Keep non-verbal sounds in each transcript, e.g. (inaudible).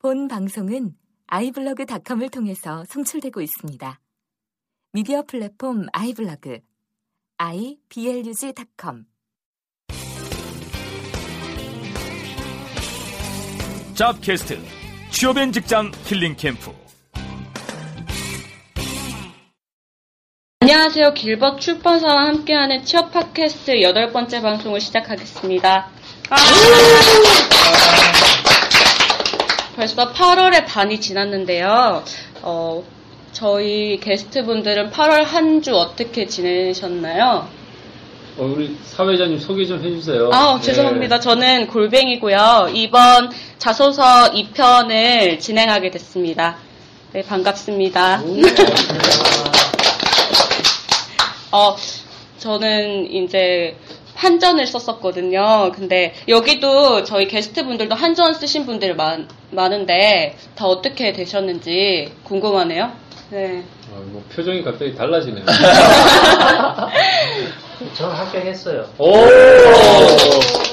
본 방송은 아이블로그닷컴을 통해서 송출되고 있습니다. 미디어 플랫폼 아이블로그 iblog.com 잡캐스트 취업엔 직장 힐링 캠프 안녕하세요. 길벗 출판사와 함께하는 취업 팟캐스트 여덟 번째 방송을 시작하겠습니다. 아! 벌써 8월의 반이 지났는데요. 어, 저희 게스트분들은 8월 한 주 어떻게 지내셨나요? 어, 우리 사회자님 소개 좀 해주세요. 아, 죄송합니다. 저는 골뱅이고요. 이번 자소서 2편을 진행하게 됐습니다. 네, 반갑습니다. (laughs) 어, 저는 이제 한전을 썼었거든요. 근데 여기도 저희 게스트분들도 한전 쓰신 분들 많, 많은데 다 어떻게 되셨는지 궁금하네요. 네. 어, 뭐 표정이 갑자기 달라지네요. (laughs) 저는 합격했어요. 오!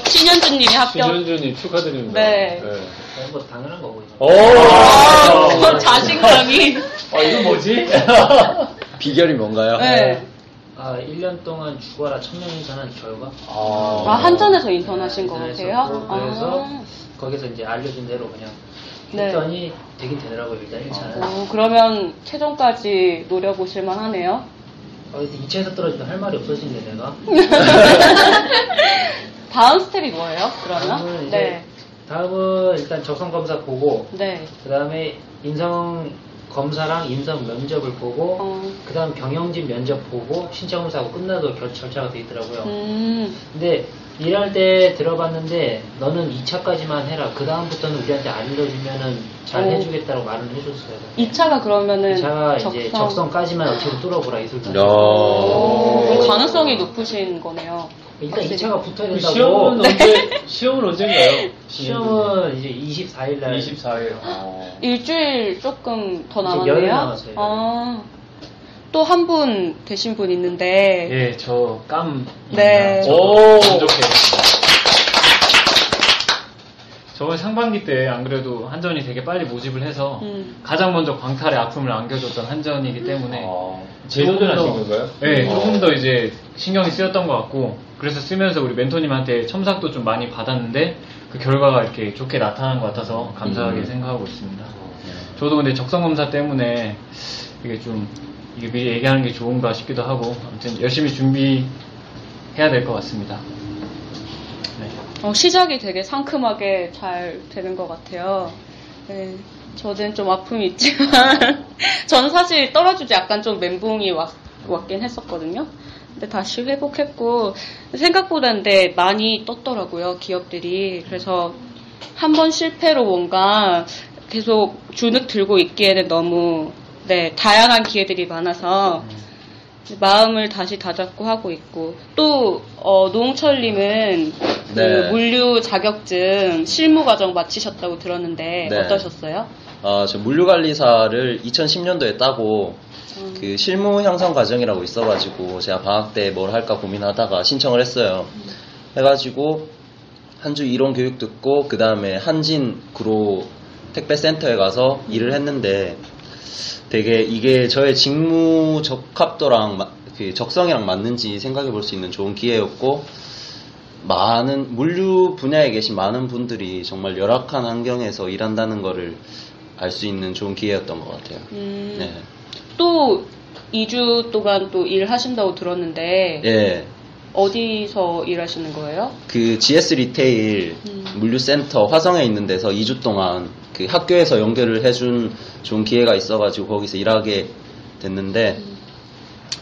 신현주님이 합격. 신현주님 축하드립니다. 네. 어, 뭐 당연한 거고. 오! 아, 그건 자신감이. 아, 이거 뭐지? (laughs) 비결이 뭔가요? 네. 아, 1년 동안 죽어라 천명 인턴한 결과. 아, 한전에서 인턴하신 거 같아요? 인턴에서 그래서 아. 거기서 이제 알려준 대로 그냥 네. 했더니 되긴 되더라고요, 일단 1차는. 오, 그러면 최종까지 노려보실만 하네요. 어, 2차에서 떨어지면 할 말이 없어지는데 내가. (laughs) 다음 스텝이 뭐예요, 그러면? 다음은 이제 네. 다음은 일단 적성 검사 보고, 네. 그 다음에 인성 검사랑 인성 면접을 보고, 어, 그 다음 경영진 면접 보고, 신청 검사하고 끝나도 결, 절차가 돼 있더라고요. 음, 근데 일할 때 들어봤는데 너는 2차까지만 해라. 그 다음부터는 우리한테 알려주면은 잘 오. 해주겠다고 말을 해줬어요. 2차가 그러면은 2차가 적성. 이제 적성까지만 어떻게 뚫어보라 이 소리. 야. 가능성이 높으신 거네요. 일단 확실히. 2차가 붙어야 된다고. 시험은 언제, (laughs) 시험은 언젠가요? 시험은 이제 24일 날. 24일. 어. 일주일 조금 더 이제 남았네요. 열흘 남았어요, 열흘. 아, 또 한 분 되신 분 있는데. 예, 저 깜. 네. 오! 만족해. 저번 상반기 때 안 그래도 한전이 되게 빨리 모집을 해서 음. 가장 먼저 광탈의 아픔을 안겨줬던 한전이기 때문에 재도전 하신 조금 더- 건가요? 네, 어. 조금 더 이제 신경이 쓰였던 것 같고 그래서 쓰면서 우리 멘토님한테 첨삭도 좀 많이 받았는데 그 결과가 이렇게 좋게 나타난 것 같아서 감사하게 음. 생각하고 있습니다. 저도 근데 적성 검사 때문에 이게 좀 이게 미리 얘기하는 게 좋은가 싶기도 하고 아무튼 열심히 준비해야 될 것 같습니다. 네. 어, 시작이 되게 상큼하게 잘 되는 것 같아요. 네, 저는 좀 아픔이 있지만, (laughs) 저는 사실 떨어지지 약간 좀 멘붕이 왔, 왔긴 했었거든요. 근데 다시 회복했고, 생각보다 근데 많이 떴더라고요, 기업들이. 그래서 한 번 실패로 뭔가 계속 주눅 들고 있기에는 너무, 네, 다양한 기회들이 많아서, 마음을 다시 다잡고 하고 있고 또 어, 노홍철님은 그 네. 물류 자격증 실무 과정 마치셨다고 들었는데 네. 어떠셨어요? 아, 저 물류관리사를 2010년도에 따고 음. 그 실무 형성 과정이라고 있어가지고 제가 방학 때 뭘 할까 고민하다가 신청을 했어요. 해가지고 한 주 이론 교육 듣고 그 다음에 한진 구로 택배센터에 가서 일을 했는데 되게 이게 저의 직무 적합도랑 마- 그 적성이랑 맞는지 생각해 볼 수 있는 좋은 기회였고 많은 물류 분야에 계신 많은 분들이 정말 열악한 환경에서 일한다는 거를 알 수 있는 좋은 기회였던 것 같아요. 음, 네. 또 2주 동안 또 일하신다고 들었는데 예. 어디서 일하시는 거예요? 그 GS 리테일 음. 물류센터 화성에 있는 데서 2주 동안 그 학교에서 연결을 해준 좋은 기회가 있어가지고 거기서 일하게 됐는데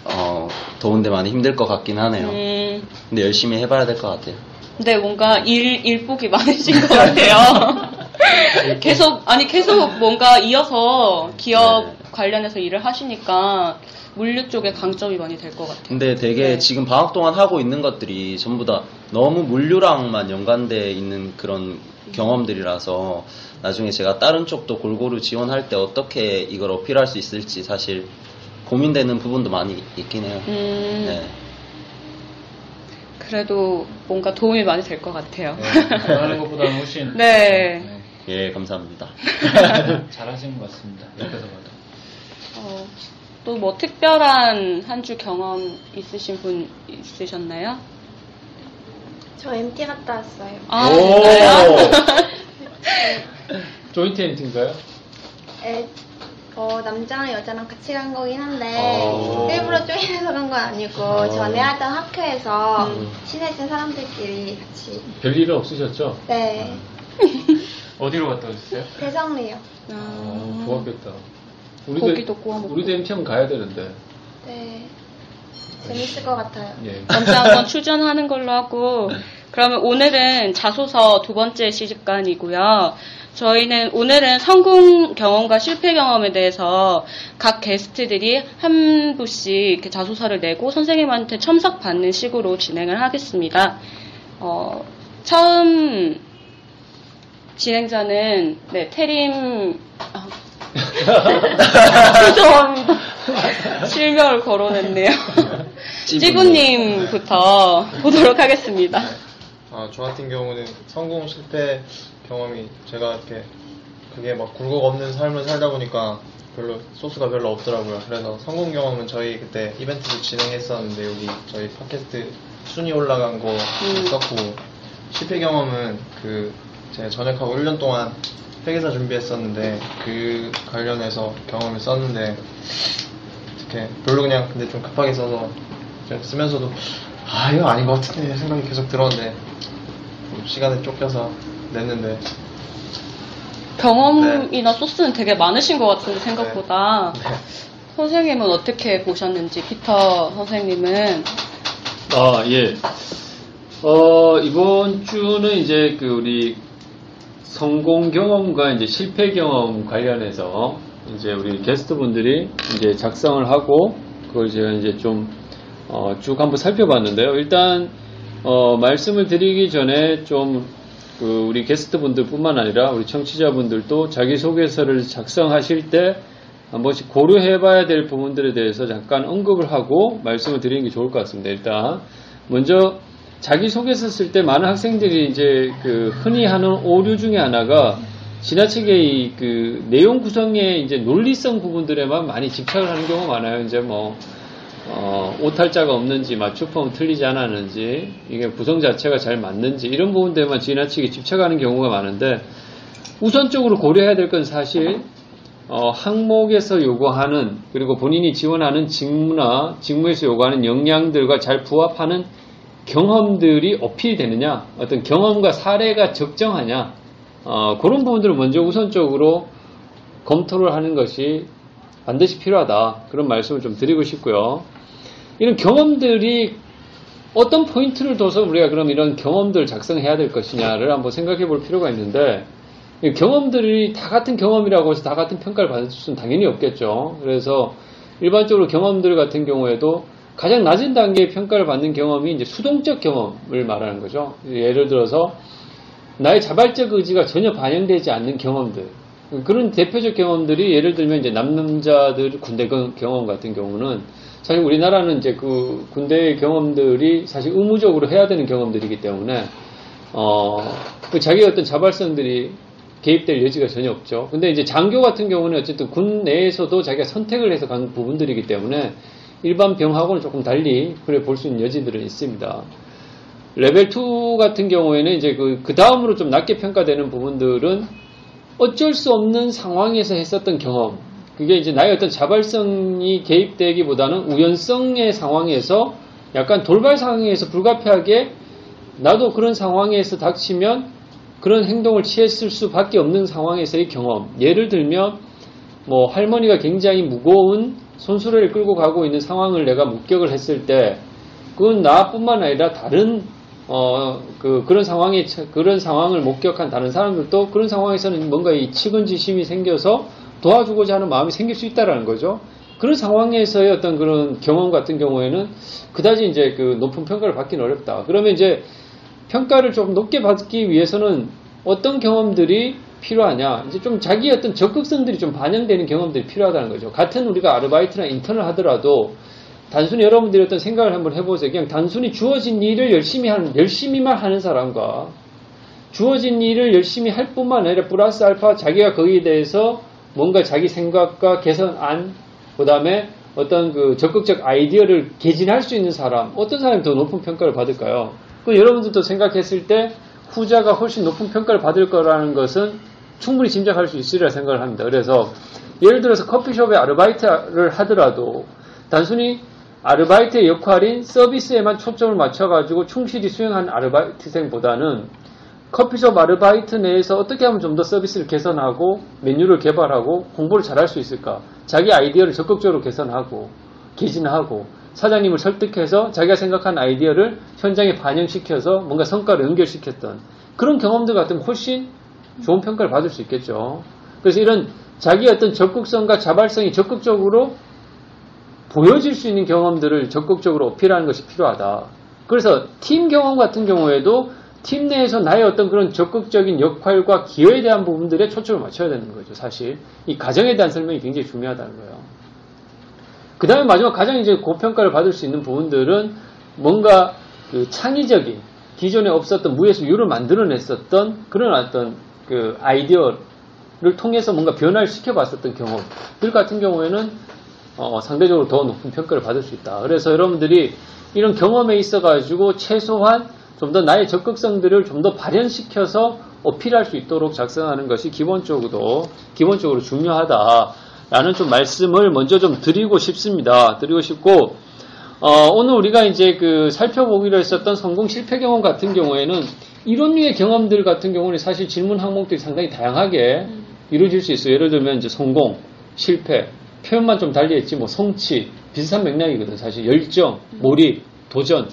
어 더운데 많이 힘들 것 같긴 하네요. 음, 근데 열심히 해봐야 될 것 같아요. 근데 뭔가 일 일복이 많으신 (laughs) 것 같아요. (laughs) (laughs) 계속 아니 계속 뭔가 이어서 기업 네. 관련해서 일을 하시니까 물류 쪽에 강점이 많이 될 것 같아요. 근데 되게 네. 지금 방학 동안 하고 있는 것들이 전부 다 너무 물류랑만 연관돼 있는 그런 경험들이라서 나중에 제가 다른 쪽도 골고루 지원할 때 어떻게 이걸 어필할 수 있을지 사실 고민되는 부분도 많이 있긴 해요. 음, 네. 그래도 뭔가 도움이 많이 될 것 같아요. 네, 하는 것보다는 훨씬 (laughs) 네. 예, 감사합니다. (laughs) 네, 잘하시는 것 같습니다. 옆에서 봐도. 어, 또 뭐 특별한 한 주 경험 있으신 분 있으셨나요? 저 MT 갔다 왔어요. 아, 진짜요? (laughs) 조인트 엔트인가요? 에, 어, 남자랑 여자랑 같이 간 거긴 한데 어. 일부러 쪼개서 간 건 아니고 어. 전에 하던 학교에서 음. 친해진 사람들끼리 같이 별일은 없으셨죠? 네 (laughs) 어디로 갔다 오셨어요? 대성리요. 아, 어, 좋았겠다. 고기도 구워 먹고. 우리도 MT 한번 가야 되는데. 네 재밌을 것 같아요. 예. 언제 한번 출전하는 걸로 하고 그러면 오늘은 자소서 두 번째 시집간이고요. 저희는 오늘은 성공 경험과 실패 경험에 대해서 각 게스트들이 한 부씩 이렇게 자소서를 내고 선생님한테 첨삭 받는 식으로 진행을 하겠습니다. 어, 처음 진행자는 네, 태림 아, (laughs) 죄송합니다. (laughs) 실명을 거론했네요. 찌부님부터 보도록 하겠습니다. 아, 저 같은 경우는 성공 실패 경험이 제가 이렇게 그게 막 굴곡 없는 삶을 살다 보니까 별로 소스가 별로 없더라고요. 그래서 성공 경험은 저희 그때 이벤트도 진행했었는데 여기 저희 팟캐스트 순위 올라간 거 있었고 실패 경험은 그 제가 전역하고 1년 동안 회계사 준비했었는데 그 관련해서 경험을 썼는데 이렇게 별로 그냥 근데 좀 급하게 써서 쓰면서도 아 이거 아닌 것 같은데 생각이 계속 들었는데 좀 시간에 쫓겨서 냈는데 경험이나 소스는 되게 많으신 것 같은데 생각보다 네. 선생님은 어떻게 보셨는지 피터 선생님은 아, 예. 어, 이번 주는 이제 그 우리 성공 경험과 이제 실패 경험 관련해서 이제 우리 게스트분들이 이제 작성을 하고 그걸 제가 이제 좀, 어, 쭉 한번 살펴봤는데요. 일단, 어, 말씀을 드리기 전에 좀, 그 우리 게스트분들 뿐만 아니라 우리 청취자분들도 자기소개서를 작성하실 때 한 번씩 고려해 봐야 될 부분들에 대해서 잠깐 언급을 하고 말씀을 드리는 게 좋을 것 같습니다. 일단, 먼저 자기소개서 쓸 때 많은 학생들이 이제 그 흔히 하는 오류 중에 하나가 지나치게 이 그 내용 구성의 이제 논리성 부분들에만 많이 집착을 하는 경우가 많아요. 이제 뭐, 어, 오탈자가 없는지, 맞춤법 틀리지 않았는지, 이게 구성 자체가 잘 맞는지, 이런 부분들만 지나치게 집착하는 경우가 많은데, 우선적으로 고려해야 될 건 사실, 어, 항목에서 요구하는, 그리고 본인이 지원하는 직무나 직무에서 요구하는 역량들과 잘 부합하는 경험들이 어필이 되느냐, 어떤 경험과 사례가 적정하냐, 어, 그런 부분들을 먼저 우선적으로 검토를 하는 것이 반드시 필요하다. 그런 말씀을 좀 드리고 싶고요. 이런 경험들이 어떤 포인트를 둬서 우리가 그럼 이런 경험들을 작성해야 될 것이냐를 한번 생각해 볼 필요가 있는데, 이 경험들이 다 같은 경험이라고 해서 다 같은 평가를 받을 수는 당연히 없겠죠. 그래서 일반적으로 경험들 같은 경우에도 가장 낮은 단계의 평가를 받는 경험이 이제 수동적 경험을 말하는 거죠. 예를 들어서 나의 자발적 의지가 전혀 반영되지 않는 경험들. 그런 대표적 경험들이 예를 들면 이제 남남자들 군대 경- 경험 같은 경우는 사실 우리나라는 이제 그 군대의 경험들이 사실 의무적으로 해야 되는 경험들이기 때문에 어, 그 자기의 어떤 자발성들이 개입될 여지가 전혀 없죠. 근데 이제 장교 같은 경우는 어쨌든 군 내에서도 자기가 선택을 해서 간 부분들이기 때문에 일반 병하고는 조금 달리 그래 볼 수 있는 여지들은 있습니다. 레벨 2 같은 경우에는 이제 그, 그 다음으로 좀 낮게 평가되는 부분들은 어쩔 수 없는 상황에서 했었던 경험. 그게 이제 나의 어떤 자발성이 개입되기보다는 우연성의 상황에서 약간 돌발 상황에서 불가피하게 나도 그런 상황에서 닥치면 그런 행동을 취했을 수밖에 없는 상황에서의 경험. 예를 들면 뭐 할머니가 굉장히 무거운 손수레를 끌고 가고 있는 상황을 내가 목격을 했을 때 그건 나뿐만 아니라 다른 어, 그, 그런 상황에, 그런 상황을 목격한 다른 사람들도 그런 상황에서는 뭔가 이 측은지심이 생겨서 도와주고자 하는 마음이 생길 수 있다라는 거죠. 그런 상황에서의 어떤 그런 경험 같은 경우에는 그다지 이제 그 높은 평가를 받기는 어렵다. 그러면 이제 평가를 좀 높게 받기 위해서는 어떤 경험들이 필요하냐. 이제 좀 자기 어떤 적극성들이 좀 반영되는 경험들이 필요하다는 거죠. 같은 우리가 아르바이트나 인턴을 하더라도 단순히 여러분들이 어떤 생각을 한번 해보세요. 그냥 단순히 주어진 일을 열심히 하는, 열심히만 하는 사람과 주어진 일을 열심히 할 뿐만 아니라 플러스 알파 자기가 거기에 대해서 뭔가 자기 생각과 개선안, 그 다음에 어떤 그 적극적 아이디어를 개진할 수 있는 사람, 어떤 사람이 더 높은 평가를 받을까요? 그 여러분들도 생각했을 때 후자가 훨씬 높은 평가를 받을 거라는 것은 충분히 짐작할 수 있으리라 생각을 합니다. 그래서 예를 들어서 커피숍에 아르바이트를 하더라도 단순히 아르바이트의 역할인 서비스에만 초점을 맞춰가지고 충실히 수행한 아르바이트생보다는 커피숍 아르바이트 내에서 어떻게 하면 좀 더 서비스를 개선하고 메뉴를 개발하고 공부를 잘할 수 있을까? 자기 아이디어를 적극적으로 개선하고 개진하고 사장님을 설득해서 자기가 생각한 아이디어를 현장에 반영시켜서 뭔가 성과를 연결시켰던 그런 경험들 같으면 훨씬 좋은 평가를 받을 수 있겠죠. 그래서 이런 자기 어떤 적극성과 자발성이 적극적으로 보여질 수 있는 경험들을 적극적으로 어필하는 것이 필요하다. 그래서 팀 경험 같은 경우에도 팀 내에서 나의 어떤 그런 적극적인 역할과 기여에 대한 부분들에 초점을 맞춰야 되는 거죠, 사실. 이 가정에 대한 설명이 굉장히 중요하다는 거예요. 그 다음에 마지막 가장 이제 고평가를 받을 수 있는 부분들은 뭔가 그 창의적인 기존에 없었던 무에서 유를 만들어냈었던 그런 어떤 그 아이디어를 통해서 뭔가 변화를 시켜봤었던 경험들 같은 경우에는 어, 상대적으로 더 높은 평가를 받을 수 있다. 그래서 여러분들이 이런 경험에 있어가지고 최소한 좀 더 나의 적극성들을 좀 더 발현시켜서 어필할 수 있도록 작성하는 것이 기본적으로 기본적으로 중요하다라는 좀 말씀을 먼저 좀 드리고 싶습니다. 드리고 싶고 어, 오늘 우리가 이제 그 살펴보기로 했었던 성공 실패 경험 같은 경우에는 이런 류의 경험들 같은 경우는 사실 질문 항목들이 상당히 다양하게 이루어질 수 있어요. 예를 들면 이제 성공, 실패, 표현만 좀 달리 했지 뭐 성취 비슷한 맥락이거든 사실 열정, 몰입, 도전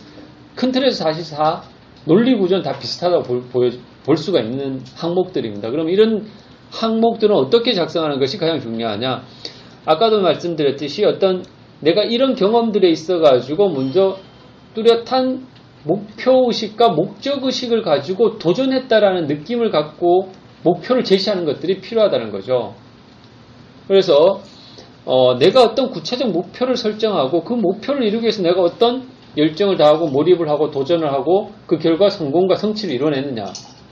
큰 틀에서 사실 다 논리 구조는 다 비슷하다고 볼, 보여, 볼 수가 있는 항목들입니다. 그럼 이런 항목들은 어떻게 작성하는 것이 가장 중요하냐? 아까도 말씀드렸듯이 어떤 내가 이런 경험들에 있어가지고 먼저 뚜렷한 목표의식과 목적의식을 가지고 도전했다라는 느낌을 갖고 목표를 제시하는 것들이 필요하다는 거죠. 그래서 어, 내가 어떤 구체적 목표를 설정하고 그 목표를 이루기 위해서 내가 어떤 열정을 다하고 몰입을 하고 도전을 하고 그 결과 성공과 성취를 이뤄내느냐.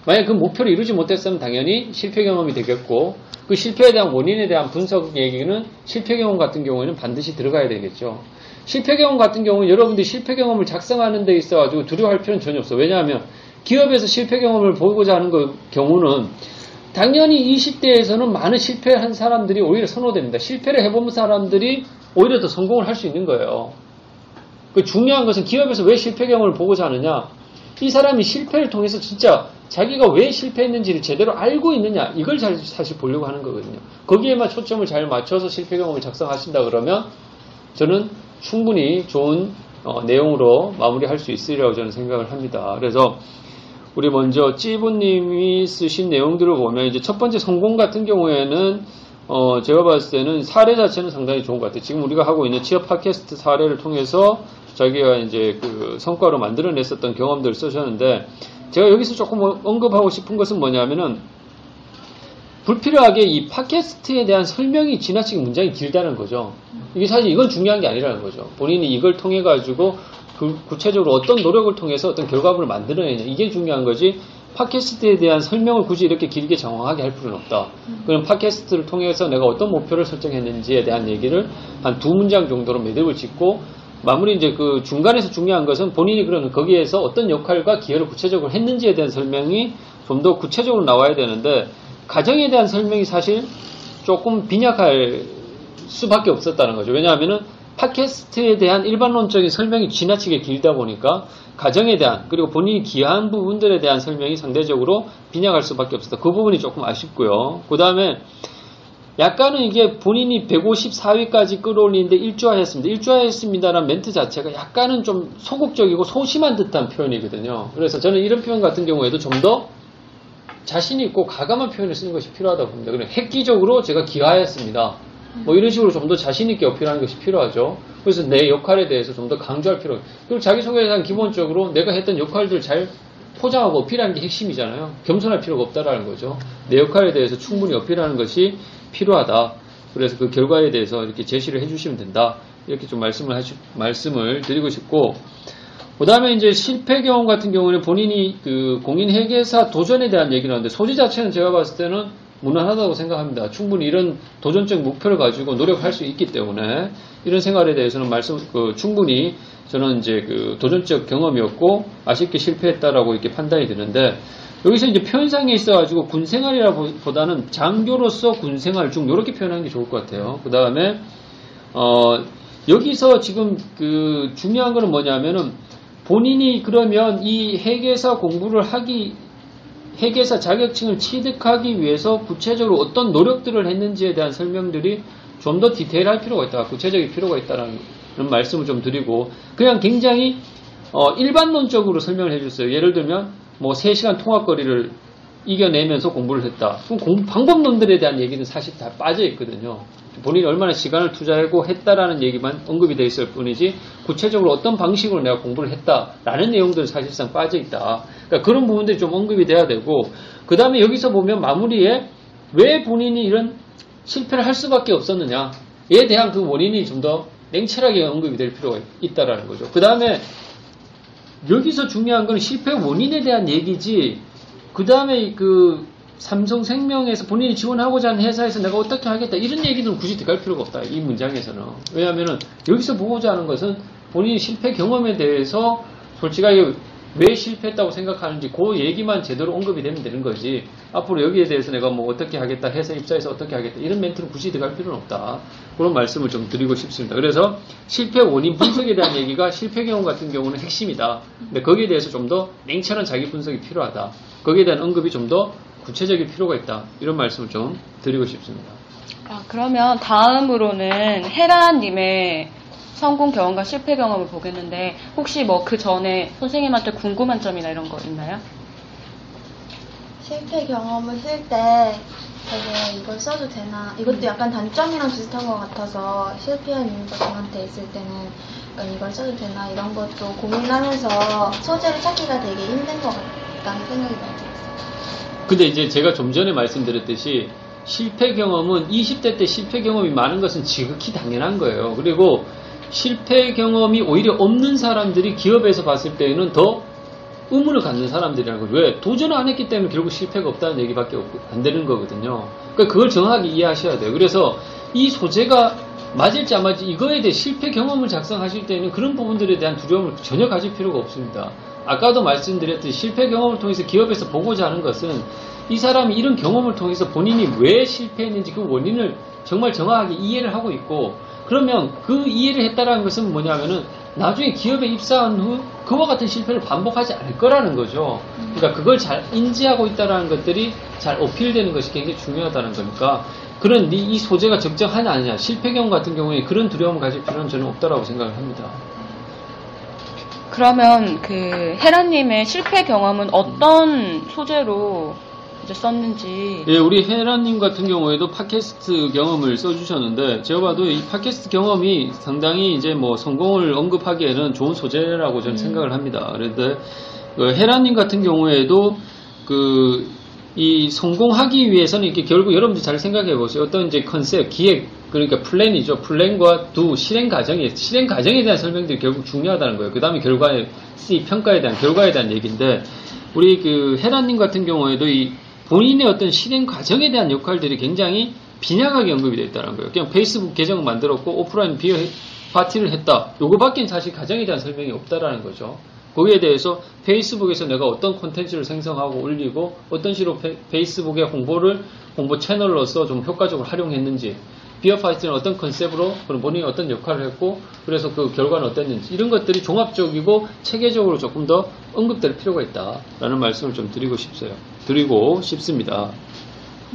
만약 그 목표를 이루지 못했으면 당연히 실패 경험이 되겠고 그 실패에 대한 원인에 대한 분석 얘기는 실패 경험 같은 경우에는 반드시 들어가야 되겠죠. 실패 경험 같은 경우는 여러분들이 실패 경험을 작성하는 데 있어가지고 두려워할 필요는 전혀 없어. 왜냐하면 기업에서 실패 경험을 보고자 하는 그 경우는 당연히 20대에서는 많은 실패한 사람들이 오히려 선호됩니다. 실패를 해본 사람들이 오히려 더 성공을 할 수 있는 거예요. 그 중요한 것은 기업에서 왜 실패 경험을 보고자 하느냐? 이 사람이 실패를 통해서 진짜 자기가 왜 실패했는지를 제대로 알고 있느냐? 이걸 사실 보려고 하는 거거든요. 거기에만 초점을 잘 맞춰서 실패 경험을 작성하신다 그러면 저는 충분히 좋은 어, 내용으로 마무리할 수 있으리라고 저는 생각을 합니다. 그래서 우리 먼저 찌부님이 쓰신 내용들을 보면 이제 첫 번째 성공 같은 경우에는 어 제가 봤을 때는 사례 자체는 상당히 좋은 것 같아요. 지금 우리가 하고 있는 취업 팟캐스트 사례를 통해서 자기가 이제 그 성과로 만들어냈었던 경험들을 쓰셨는데 제가 여기서 조금 언급하고 싶은 것은 뭐냐면은 불필요하게 이 팟캐스트에 대한 설명이 지나치게 문장이 길다는 거죠. 이게 사실 이건 중요한 게 아니라는 거죠. 본인이 이걸 통해 가지고 그 구체적으로 어떤 노력을 통해서 어떤 결과물을 만들어내냐 이게 중요한 거지. 팟캐스트에 대한 설명을 굳이 이렇게 길게 정확하게 할 필요는 없다. 그럼 팟캐스트를 통해서 내가 어떤 목표를 설정했는지에 대한 얘기를 한 두 문장 정도로 매듭을 짓고 마무리 이제 그 중간에서 중요한 것은 본인이 그런 거기에서 어떤 역할과 기여를 구체적으로 했는지에 대한 설명이 좀 더 구체적으로 나와야 되는데 가정에 대한 설명이 사실 조금 빈약할 수밖에 없었다는 거죠. 왜냐하면은 팟캐스트에 대한 일반론적인 설명이 지나치게 길다 보니까 가정에 대한 그리고 본인이 기여한 부분들에 대한 설명이 상대적으로 빈약할 수밖에 없었다. 그 부분이 조금 아쉽고요. 그 다음에 약간은 이게 본인이 154위까지 끌어올리는데 일주하였습니다. 일주하였습니다라는 멘트 자체가 약간은 좀 소극적이고 소심한 듯한 표현이거든요. 그래서 저는 이런 표현 같은 경우에도 좀 더 자신 있고 가감한 표현을 쓰는 것이 필요하다고 봅니다. 그냥 획기적으로 제가 기하였습니다. 뭐 이런 식으로 좀 더 자신 있게 어필하는 것이 필요하죠. 그래서 내 역할에 대해서 좀 더 강조할 필요. 그리고 자기 소개에 대한 기본적으로 내가 했던 역할들 잘 포장하고 어필하는 게 핵심이잖아요. 겸손할 필요가 없다라는 거죠. 내 역할에 대해서 충분히 어필하는 것이 필요하다. 그래서 그 결과에 대해서 이렇게 제시를 해주시면 된다. 이렇게 좀 말씀을 하시, 말씀을 드리고 싶고, 그 다음에 이제 실패 경험 같은 경우는 본인이 그 공인 회계사 도전에 대한 얘기를 하는데 소지 자체는 제가 봤을 때는 무난하다고 생각합니다. 충분히 이런 도전적 목표를 가지고 노력할 수 있기 때문에 이런 생활에 대해서는 말씀 그 충분히 저는 이제 그 도전적 경험이었고 아쉽게 실패했다라고 이렇게 판단이 되는데 여기서 이제 표현상에 있어가지고 군생활이라 보다는 장교로서 군생활 중 이렇게 표현하는 게 좋을 것 같아요. 그 다음에 어 여기서 지금 그 중요한 거는 뭐냐면은 본인이 그러면 이 회계사 공부를 하기 회계사 자격증을 취득하기 위해서 구체적으로 어떤 노력들을 했는지에 대한 설명들이 좀 더 디테일할 필요가 있다. 구체적일 필요가 있다는 말씀을 좀 드리고 그냥 굉장히 어, 일반론적으로 설명을 해줬어요. 예를 들면 뭐 3시간 통학거리를 이겨내면서 공부를 했다. 그럼 공, 방법론들에 대한 얘기는 사실 다 빠져 있거든요. 본인이 얼마나 시간을 투자하고 했다라는 얘기만 언급이 돼 있을 뿐이지 구체적으로 어떤 방식으로 내가 공부를 했다라는 내용들은 사실상 빠져 있다. 그러니까 그런 부분들이 좀 언급이 돼야 되고 그 다음에 여기서 보면 마무리에 왜 본인이 이런 실패를 할 수밖에 없었느냐에 대한 그 원인이 좀 더 냉철하게 언급이 될 필요가 있다라는 거죠. 그 다음에 여기서 중요한 건 실패 원인에 대한 얘기지. 그 다음에 그 삼성 생명에서 본인이 지원하고자 하는 회사에서 내가 어떻게 하겠다 이런 얘기는 굳이 들어갈 필요가 없다 이 문장에서는. 왜냐하면 여기서 보고자 하는 것은 본인이 실패 경험에 대해서 솔직하게 왜 실패했다고 생각하는지 그 얘기만 제대로 언급이 되면 되는 거지. 앞으로 여기에 대해서 내가 뭐 어떻게 하겠다 회사 입사해서 어떻게 하겠다 이런 멘트는 굳이 들어갈 필요는 없다. 그런 말씀을 좀 드리고 싶습니다. 그래서 실패 원인 분석에 대한 (laughs) 얘기가 실패 경험 같은 경우는 핵심이다. 근데 거기에 대해서 좀 더 냉철한 자기 분석이 필요하다. 거기에 대한 언급이 좀 더 구체적일 필요가 있다. 이런 말씀을 좀 드리고 싶습니다. 아, 그러면 다음으로는 헤라님의 성공 경험과 실패 경험을 보겠는데 혹시 뭐 그 전에 선생님한테 궁금한 점이나 이런 거 있나요? 실패 경험을 쓸 때 되게 이걸 써도 되나 이것도 약간 단점이랑 비슷한 것 같아서 실패한 이유가 저한테 있을 때는 약간 이걸 써도 되나 이런 것도 고민하면서 소재를 찾기가 되게 힘든 것 같다는 생각이 많이 들었어요. 근데 이제 제가 좀 전에 말씀드렸듯이 실패 경험은 20대 때 실패 경험이 많은 것은 지극히 당연한 거예요. 그리고 실패 경험이 오히려 없는 사람들이 기업에서 봤을 때는 더 의문을 갖는 사람들이라는 거죠. 왜? 도전을 안 했기 때문에 결국 실패가 없다는 얘기밖에 안 되는 거거든요. 그러니까 그걸 정확하게 이해하셔야 돼요. 그래서 이 소재가 맞을지 안 맞을지 이거에 대해 실패 경험을 작성하실 때는 그런 부분들에 대한 두려움을 전혀 가질 필요가 없습니다. 아까도 말씀드렸듯이 실패 경험을 통해서 기업에서 보고자 하는 것은 이 사람이 이런 경험을 통해서 본인이 왜 실패했는지 그 원인을 정말 정확하게 이해를 하고 있고 그러면 그 이해를 했다라는 것은 뭐냐면은 나중에 기업에 입사한 후 그와 같은 실패를 반복하지 않을 거라는 거죠. 그러니까 그걸 잘 인지하고 있다라는 것들이 잘 어필되는 것이 굉장히 중요하다는 거니까 그런 이 소재가 적정하냐 아니냐 실패 경험 같은 경우에 그런 두려움을 가질 필요는 저는 없다라고 생각을 합니다. 그러면 그 헤라님의 실패 경험은 어떤 소재로 이제 썼는지. 예, 우리 헤라님 같은 경우에도 팟캐스트 경험을 써주셨는데 제가 봐도 이 팟캐스트 경험이 상당히 이제 뭐 성공을 언급하기에는 좋은 소재라고 저는 음. 생각을 합니다. 그런데 그 헤라님 같은 경우에도 그 이 성공하기 위해서는 이렇게 결국 여러분들 잘 생각해 보세요. 어떤 이제 컨셉, 기획, 그러니까 플랜이죠. 플랜과 두 실행 과정이 실행 과정에 대한 설명들이 결국 중요하다는 거예요. 그 다음에 결과에 C 평가에 대한 결과에 대한 얘기인데 우리 그 헤라님 같은 경우에도 이 본인의 어떤 실행 과정에 대한 역할들이 굉장히 빈약하게 언급이 되어 있다는 거예요. 그냥 페이스북 계정을 만들었고 오프라인 beer 파티를 했다. 요거밖엔 사실 과정에 대한 설명이 없다라는 거죠. 거기에 대해서 페이스북에서 내가 어떤 콘텐츠를 생성하고 올리고 어떤 식으로 페, 이스북의 홍보를 홍보 채널로서 좀 효과적으로 활용했는지 beer 파티는 어떤 컨셉으로 그런 본인이 어떤 역할을 했고 그래서 그 결과는 어땠는지 이런 것들이 종합적이고 체계적으로 조금 더 언급될 필요가 있다라는 말씀을 좀 드리고 싶어요. 드리고 싶습니다.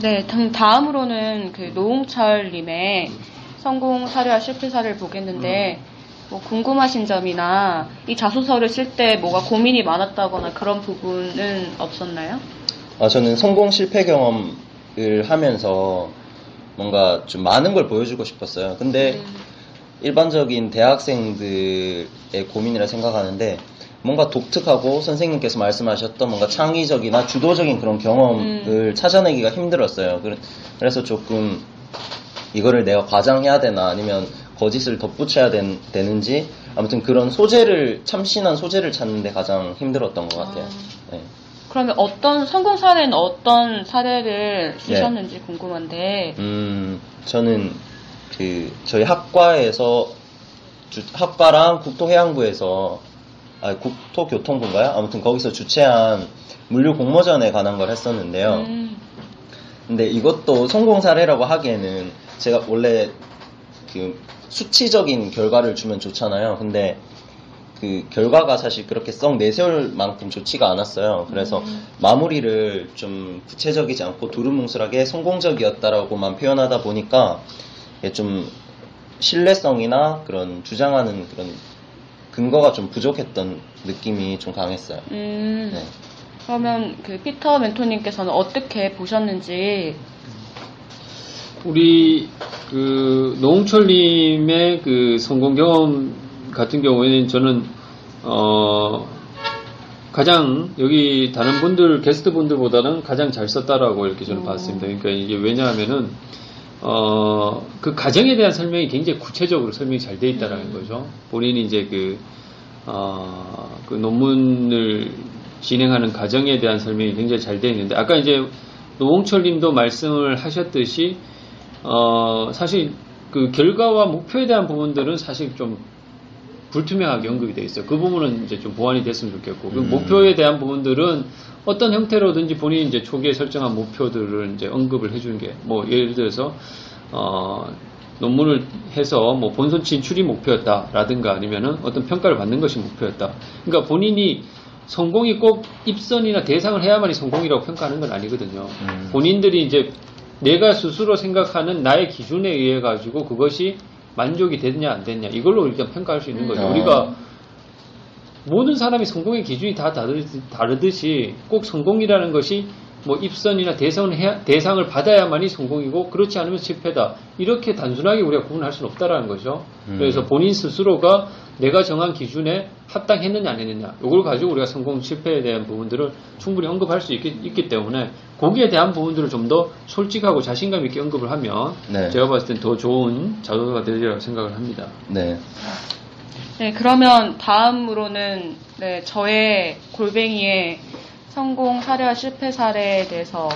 네, 다음으로는 그 노홍철 님의 성공 사례와 실패 사례를 보겠는데 뭐 궁금하신 점이나 이 자소서를 쓸 때 뭐가 고민이 많았다거나 그런 부분은 없었나요? 아, 저는 성공 실패 경험을 하면서 뭔가 좀 많은 걸 보여주고 싶었어요. 근데 음. 일반적인 대학생들의 고민이라 생각하는데 뭔가 독특하고 선생님께서 말씀하셨던 뭔가 창의적이나 주도적인 그런 경험을 음. 찾아내기가 힘들었어요. 그래서 조금 이거를 내가 과장해야 되나 아니면 거짓을 덧붙여야 된, 되는지 아무튼 그런 소재를 참신한 소재를 찾는데 가장 힘들었던 것 같아요. 아. 네. 그러면 어떤 성공 사례는 어떤 사례를 쓰셨는지 네. 궁금한데. 음, 저는 그 저희 학과에서 주, 학과랑 국토해양부에서 아 국토교통부인가요? 아무튼 거기서 주최한 물류 공모전에 관한 걸 했었는데요. 음. 근데 이것도 성공 사례라고 하기에는 제가 원래 그 수치적인 결과를 주면 좋잖아요. 근데 그 결과가 사실 그렇게 썩 내세울 만큼 좋지가 않았어요. 그래서 음. 마무리를 좀 구체적이지 않고 두루뭉술하게 성공적이었다라고만 표현하다 보니까 좀 신뢰성이나 그런 주장하는 그런 근거가 좀 부족했던 느낌이 좀 강했어요. 음. 네. 그러면 그 피터 멘토님께서는 어떻게 보셨는지 우리 그 노홍철님의 그 성공 경험 같은 경우에는 저는 어 가장 여기 다른 분들 게스트 분들보다는 가장 잘 썼다라고 이렇게 저는 오. 봤습니다. 그러니까 이게 왜냐하면은 어, 그 가정에 대한 설명이 굉장히 구체적으로 설명이 잘 돼 있다라는 음. 거죠. 본인이 이제 그, 어, 그 논문을 진행하는 과정에 대한 설명이 굉장히 잘 돼 있는데, 아까 이제 노홍철 님도 말씀을 하셨듯이, 어, 사실 그 결과와 목표에 대한 부분들은 사실 좀 불투명하게 언급이 되어 있어요. 그 부분은 이제 좀 보완이 됐으면 좋겠고, 그 음. 목표에 대한 부분들은 어떤 형태로든지 본인이 이제 초기에 설정한 목표들을 이제 언급을 해주는 게, 뭐 예를 들어서 어, 논문을 해서 뭐 본선 진출이 목표였다라든가 아니면은 어떤 평가를 받는 것이 목표였다. 그러니까 본인이 성공이 꼭 입선이나 대상을 해야만이 성공이라고 평가하는 건 아니거든요. 음. 본인들이 이제 내가 스스로 생각하는 나의 기준에 의해 가지고 그것이 만족이 됐냐 안 됐냐 이걸로 일단 평가할 수 있는 거죠. 음. 우리가 모든 사람이 성공의 기준이 다 다르듯이 꼭 성공이라는 것이 뭐 입선이나 해야, 대상을 받아야만이 성공이고 그렇지 않으면 실패다. 이렇게 단순하게 우리가 구분할 수는 없다라는 거죠. 음. 그래서 본인 스스로가 내가 정한 기준에 합당했느냐 안 했느냐 이걸 가지고 우리가 성공 실패에 대한 부분들을 충분히 언급할 수 있기, 있기 때문에 거기에 대한 부분들을 좀 더 솔직하고 자신감 있게 언급을 하면 네. 제가 봤을 땐 더 좋은 자료가 되리라고 생각을 합니다. 네. 네, 그러면 다음으로는 네, 저의 골뱅이의 성공 사례와 실패 사례에 대해서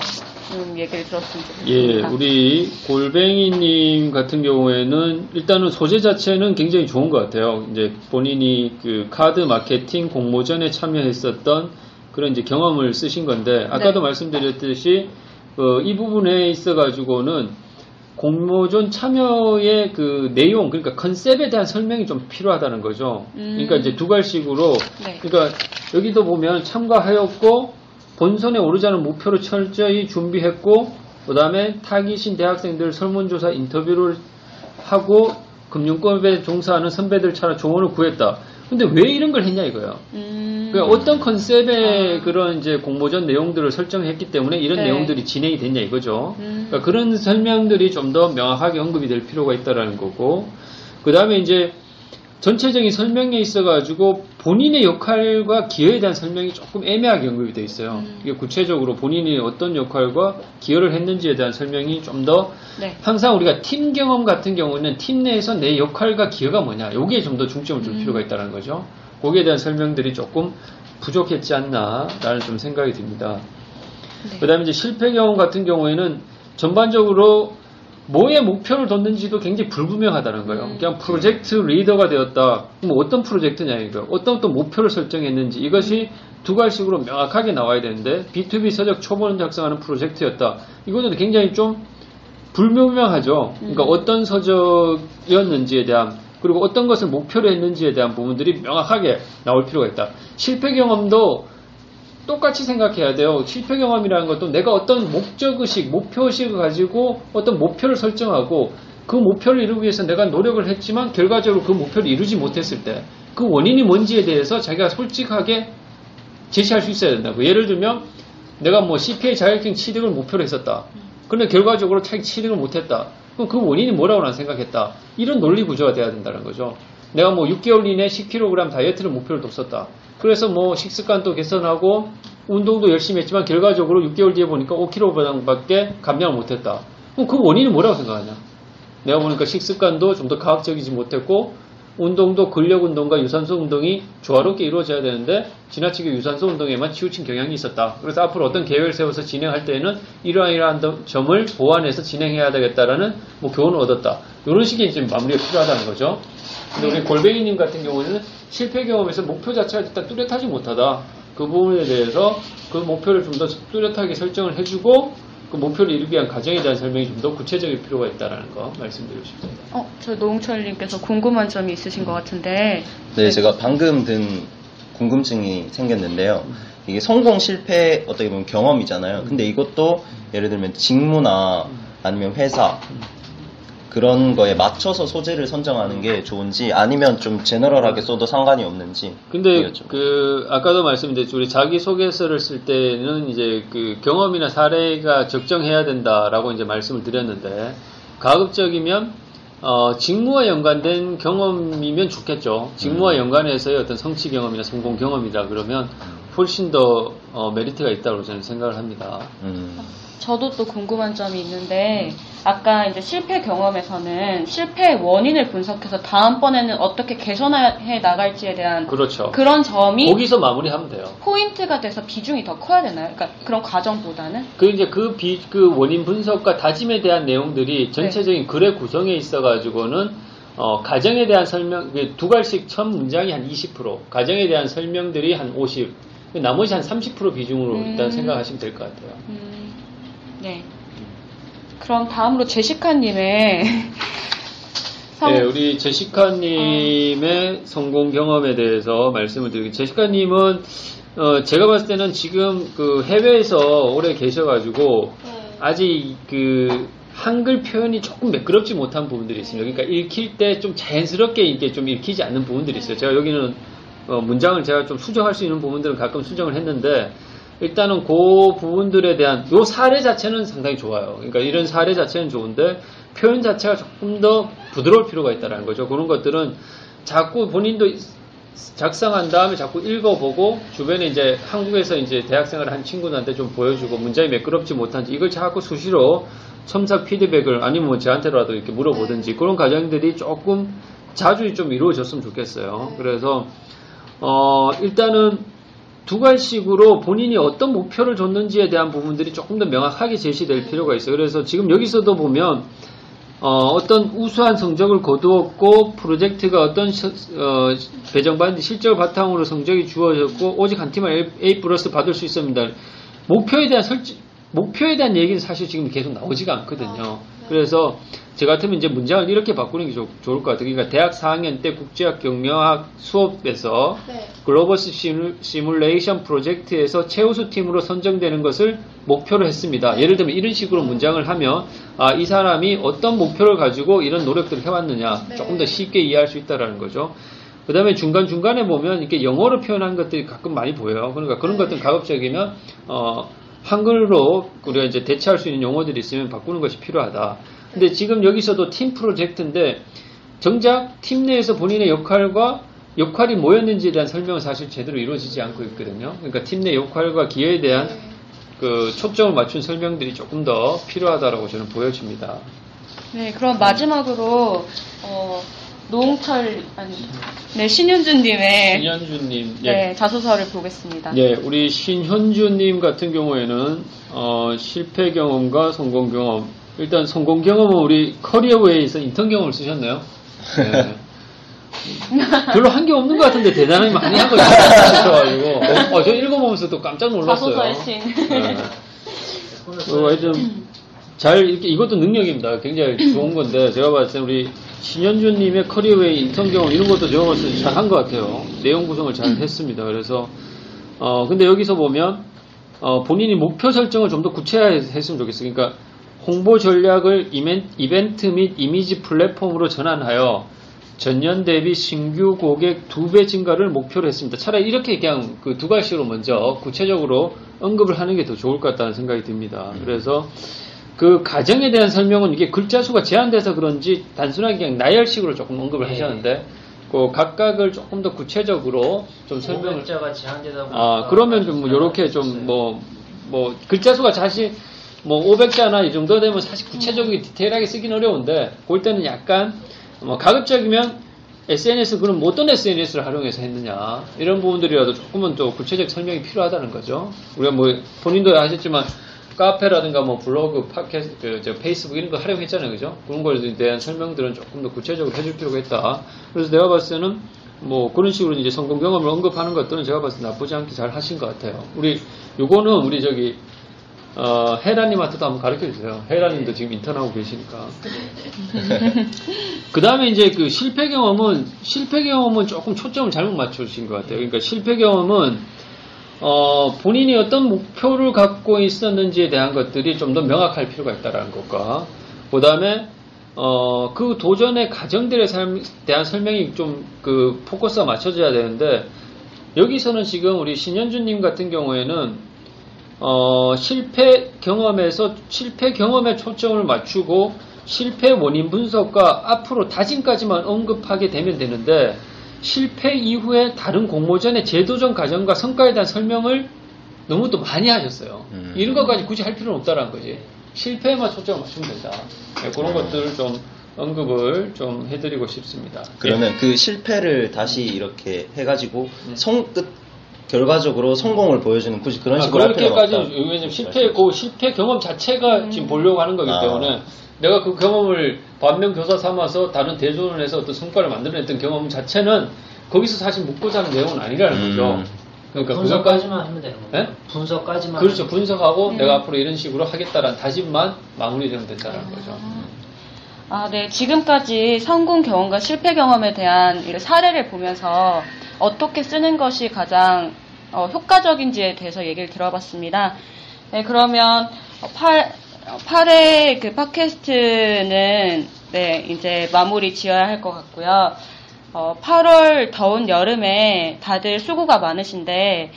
좀 얘기를 들었으면 좋겠습니다. 예, 우리 골뱅이님 같은 경우에는 일단은 소재 자체는 굉장히 좋은 것 같아요. 이제 본인이 그 카드 마케팅 공모전에 참여했었던 그런 이제 경험을 쓰신 건데 아까도 네. 말씀드렸듯이 어, 이 부분에 있어 가지고는 공모전 참여의 그 내용, 그러니까 컨셉에 대한 설명이 좀 필요하다는 거죠. 음. 그러니까 이제 두 갈식으로, 네. 그러니까 여기도 보면 참가하였고, 본선에 오르자는 목표를 철저히 준비했고, 그 다음에 타깃인 대학생들 설문조사 인터뷰를 하고, 금융권에 종사하는 선배들 차라 조언을 구했다. 근데 왜 이런 걸 했냐 이거예요. 음. 그러니까 어떤 컨셉의 아. 그런 이제 공모전 내용들을 설정했기 때문에 이런 네. 내용들이 진행이 됐냐 이거죠. 음. 그러니까 그런 설명들이 좀 더 명확하게 언급이 될 필요가 있다라는 거고, 그 다음에 이제 전체적인 설명에 있어가지고 본인의 역할과 기여에 대한 설명이 조금 애매하게 언급이 되어 있어요. 음. 이게 구체적으로 본인이 어떤 역할과 기여를 했는지에 대한 설명이 좀더 네. 항상 우리가 팀 경험 같은 경우는 팀 내에서 내 역할과 기여가 뭐냐, 여기에 좀 더 중점을 줄 음. 필요가 있다는 거죠. 거기에 대한 설명들이 조금 부족했지 않나라는 좀 생각이 듭니다. 네. 그 다음에 이제 실패 경험 같은 경우에는 전반적으로 뭐에 목표를 뒀는지도 굉장히 불분명하다는 거예요. 그냥 프로젝트 리더가 되었다. 그럼 어떤 프로젝트냐 이거. 어떤 어떤 목표를 설정했는지 이것이 두 갈식으로 명확하게 나와야 되는데 B2B 서적 초본 작성하는 프로젝트였다. 이거는 굉장히 좀 불분명하죠. 그러니까 어떤 서적이었는지에 대한 그리고 어떤 것을 목표로 했는지에 대한 부분들이 명확하게 나올 필요가 있다. 실패 경험도 똑같이 생각해야 돼요. 실패 경험이라는 것도 내가 어떤 목적의식, 목표의식을 가지고 어떤 목표를 설정하고 그 목표를 이루기 위해서 내가 노력을 했지만 결과적으로 그 목표를 이루지 못했을 때 그 원인이 뭔지에 대해서 자기가 솔직하게 제시할 수 있어야 된다고. 예를 들면 내가 뭐 CPA 자격증 취득을 목표로 했었다. 근데 결과적으로 취득을 못했다. 그럼 그 원인이 뭐라고 난 생각했다. 이런 논리 구조가 돼야 된다는 거죠. 내가 뭐 6개월 이내 10kg 다이어트를 목표로 뒀었다. 그래서 뭐 식습관도 개선하고 운동도 열심히 했지만 결과적으로 6개월 뒤에 보니까 5kg밖에 감량을 못했다. 그럼 그 원인은 뭐라고 생각하냐? 내가 보니까 식습관도 좀 더 과학적이지 못했고 운동도 근력 운동과 유산소 운동이 조화롭게 이루어져야 되는데 지나치게 유산소 운동에만 치우친 경향이 있었다. 그래서 앞으로 어떤 계획을 세워서 진행할 때에는 이러한 이러한 점을 보완해서 진행해야 되겠다라는 뭐 교훈을 얻었다. 이런 식의 이제 마무리가 필요하다는 거죠. 근데 우리 골뱅이님 같은 경우는 실패 경험에서 목표 자체가 일단 뚜렷하지 못하다. 그 부분에 대해서 그 목표를 좀 더 뚜렷하게 설정을 해주고 그 목표를 이루기 위한 과정에 대한 설명이 좀 더 구체적일 필요가 있다는 거 말씀드리고 싶습니다. 어, 저 노홍철님께서 궁금한 점이 있으신 것 같은데. 네, 제가 방금 든 궁금증이 생겼는데요. 이게 성공 실패 어떻게 보면 경험이잖아요. 근데 이것도 예를 들면 직무나 아니면 회사 그런 거에 맞춰서 소재를 선정하는 게 좋은지 아니면 좀 제너럴하게 써도 상관이 없는지 근데 그 아까도 말씀드렸죠 우리 자기 소개서를 쓸 때는 이제 그 경험이나 사례가 적정해야 된다라고 이제 말씀을 드렸는데 가급적이면 어, 직무와 연관된 경험이면 좋겠죠. 직무와 연관해서의 어떤 성취 경험이나 성공 경험이다 그러면 훨씬 더 어, 메리트가 있다고 저는 생각을 합니다. 저도 또 궁금한 점이 있는데 아까 이제 실패 경험에서는 실패 원인을 분석해서 다음번에는 어떻게 개선해 나갈지에 대한 그렇죠. 그런 점이 거기서 마무리하면 돼요. 포인트가 돼서 비중이 더 커야 되나요? 그러니까 그런 과정보다는 그 이제 그 비, 그 원인 분석과 다짐에 대한 내용들이 전체적인 글의 구성에 있어 가지고는 어, 가정에 대한 설명, 그두 갈씩 첫 문장이 한 20%, 가정에 대한 설명들이 한 50, 나머지 한 30% 비중으로 일단 음. 생각하시면 될 것 같아요. 음, 네. 그럼 다음으로 제시카님의 (laughs) 성- 네, 우리 제시카님의 성공 경험에 대해서 말씀을 드리겠습니다. 제시카님은 어, 제가 봤을 때는 지금 그 해외에서 오래 계셔가지고 아직 그 한글 표현이 조금 매끄럽지 못한 부분들이 있습니다. 그러니까 읽힐 때 좀 자연스럽게 이게 좀 읽히지 않는 부분들이 있어요. 제가 여기는 어, 문장을 제가 좀 수정할 수 있는 부분들은 가끔 수정을 했는데 일단은 그 부분들에 대한 요 사례 자체는 상당히 좋아요. 그러니까 이런 사례 자체는 좋은데 표현 자체가 조금 더 부드러울 필요가 있다는 거죠. 그런 것들은 자꾸 본인도 작성한 다음에 자꾸 읽어보고 주변에 이제 한국에서 이제 대학생활을 한 친구들한테 좀 보여주고 문장이 매끄럽지 못한지 이걸 자꾸 수시로 첨삭 피드백을 아니면 뭐 저한테라도 이렇게 물어보든지 그런 과정들이 조금 자주 좀 이루어졌으면 좋겠어요. 그래서 어 일단은 두 갈씩으로 본인이 어떤 목표를 줬는지에 대한 부분들이 조금 더 명확하게 제시될 필요가 있어요. 그래서 지금 여기서도 보면 어, 떤 우수한 성적을 거두었고 프로젝트가 어떤 시- 어, 배정받은 실적 바탕으로 성적이 주어졌고 오직 한 팀만 A, 플러스 받을 수 있습니다. 목표에 대한 설치, 목표에 대한 얘기는 사실 지금 계속 나오지가 않거든요. 그래서 저 같으면 이제 문장을 이렇게 바꾸는 게 좋, 좋을 것 같아요. 그러니까 대학 4학년 때 국제학 경영학 수업에서 글로벌 시뮬- 시뮬레이션 프로젝트에서 최우수 팀으로 선정되는 것을 목표로 했습니다. 예를 들면 이런 식으로 문장을 하면 아, 이 사람이 어떤 목표를 가지고 이런 노력들을 해왔느냐 조금 더 쉽게 이해할 수 있다라는 거죠. 그 다음에 중간중간에 보면 이렇게 영어로 표현한 것들이 가끔 많이 보여요. 그러니까 그런 것들은 가급적이면, 어, 한글로 우리가 이제 대체할 수 있는 용어들이 있으면 바꾸는 것이 필요하다. 근데 지금 여기서도 팀 프로젝트인데, 정작 팀 내에서 본인의 역할과 역할이 뭐였는지에 대한 설명은 사실 제대로 이루어지지 않고 있거든요. 그러니까 팀 내 역할과 기여에 대한 그 초점을 맞춘 설명들이 조금 더 필요하다라고 저는 보여집니다. 네, 그럼 마지막으로 어, 노홍철 아니 네 신윤주님의 신현주님, 예. 네, 자소서를 보겠습니다. 예, 우리 신현주님 같은 경우에는 어, 실패 경험과 성공 경험 일단 성공 경험은 우리 커리어웨이에서 인턴 경험을 쓰셨나요? 네. (laughs) 별로 한 게 없는 것 같은데 대단히 많이 한 거죠. 싶어가지고. 어, 저 읽어보면서 또 깜짝 놀랐어요. 자소서의 신. 네. 어, 하여튼 잘 이렇게 이것도 능력입니다. 굉장히 좋은 건데 제가 봤을 때 우리 신현주님의 커리어웨이 인턴 경험 이런 것도 제가 봤을 때 잘한 것 같아요. 내용 구성을 잘 했습니다. 그래서 어 근데 여기서 보면 어 본인이 목표 설정을 좀 더 구체화했으면 좋겠어요. 그러니까 홍보 전략을 이벤트 및 이미지 플랫폼으로 전환하여 전년 대비 신규 고객 두 배 증가를 목표로 했습니다. 차라리 이렇게 그냥 그 두 가지로 먼저 구체적으로 언급을 하는 게 더 좋을 것 같다는 생각이 듭니다. 그래서 그 가정에 대한 설명은 이게 글자 수가 제한돼서 그런지 단순하게 그냥 나열식으로 조금 언급을 하셨는데 그 각각을 조금 더 구체적으로 좀 설명을 자가 제한되다 보니까 아, 그러면 좀뭐 요렇게 좀 뭐, 뭐, 글자 수가 사실 뭐 500자나 이 정도 되면 사실 구체적이게 디테일하게 쓰긴 어려운데, 그럴 때는 약간 뭐 가급적이면 SNS, 그럼 뭐 어떤 SNS를 활용해서 했느냐, 이런 부분들이라도 조금은 또 구체적 설명이 필요하다는 거죠. 우리가 뭐 본인도 하셨지만, 카페라든가 뭐 블로그, 팟캐스트, 그, 저 페이스북 이런 거 활용했잖아요. 그죠? 그런 거에 대한 설명들은 조금 더 구체적으로 해줄 필요가 있다. 그래서 내가 봤을 때는 뭐 그런 식으로 이제 성공 경험을 언급하는 것들은 제가 봤을 때 나쁘지 않게 잘 하신 것 같아요. 우리 요거는 우리 저기 어, 헤라님한테도 한번 가르쳐 주세요. 헤라님도 지금 인턴하고 계시니까. (laughs) 그 다음에 이제 그 실패 경험은 실패 경험은 조금 초점을 잘못 맞추신 것 같아요. 그러니까 실패 경험은 어, 본인이 어떤 목표를 갖고 있었는지에 대한 것들이 좀 더 명확할 필요가 있다라는 것과 그 다음에 어, 그 도전의 과정들에 삶- 대한 설명이 좀 그 포커스가 맞춰져야 되는데 여기서는 지금 우리 신현주님 같은 경우에는 어, 실패 경험에서 실패 경험에 초점을 맞추고 실패 원인 분석과 앞으로 다짐까지만 언급하게 되면 되는데 실패 이후에 다른 공모전의 제도전 과정과 성과에 대한 설명을 너무 또 많이 하셨어요. 음. 이런 것까지 굳이 할 필요는 없다라는 거지. 실패에만 초점을 맞추면 된다. 네, 그런 것들을 좀 언급을 좀 해드리고 싶습니다. 그러면 그 실패를 다시 이렇게 해가지고 성끝 결과적으로 성공을 보여주는 굳이 그런 아, 식으로 그렇게까지. 왜냐면 실패 그 실패 경험 자체가 지금 보려고 하는 거기 아. 때문에 내가 그 경험을 반면 교사 삼아서 다른 대조를 해서 어떤 성과를 만들어냈던 경험 자체는 거기서 사실 묻고자 하는 내용은 아니라는 음. 거죠. 그러니까 분석까지만 하면 되는 겁니다. 네? 분석까지만 그렇죠. 분석하고 네. 내가 앞으로 이런 식으로 하겠다라는 다짐만 마무리되면 된다는 거죠. 아, 네. 지금까지 성공 경험과 실패 경험에 대한 이 사례를 보면서 어떻게 쓰는 것이 가장 어, 효과적인지에 대해서 얘기를 들어봤습니다. 네, 그러면 8, 8회 그 팟캐스트는 네, 이제 마무리 지어야 할 것 같고요. 어, 8월 더운 여름에 다들 수고가 많으신데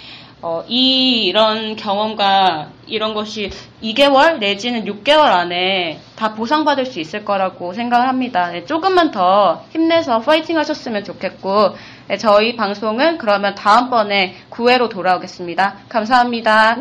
어, 이 이런 경험과 이런 것이 2개월 내지는 6개월 안에 다 보상받을 수 있을 거라고 생각을 합니다. 네, 조금만 더 힘내서 파이팅 하셨으면 좋겠고 네, 저희 방송은 그러면 다음번에 9회로 돌아오겠습니다. 감사합니다.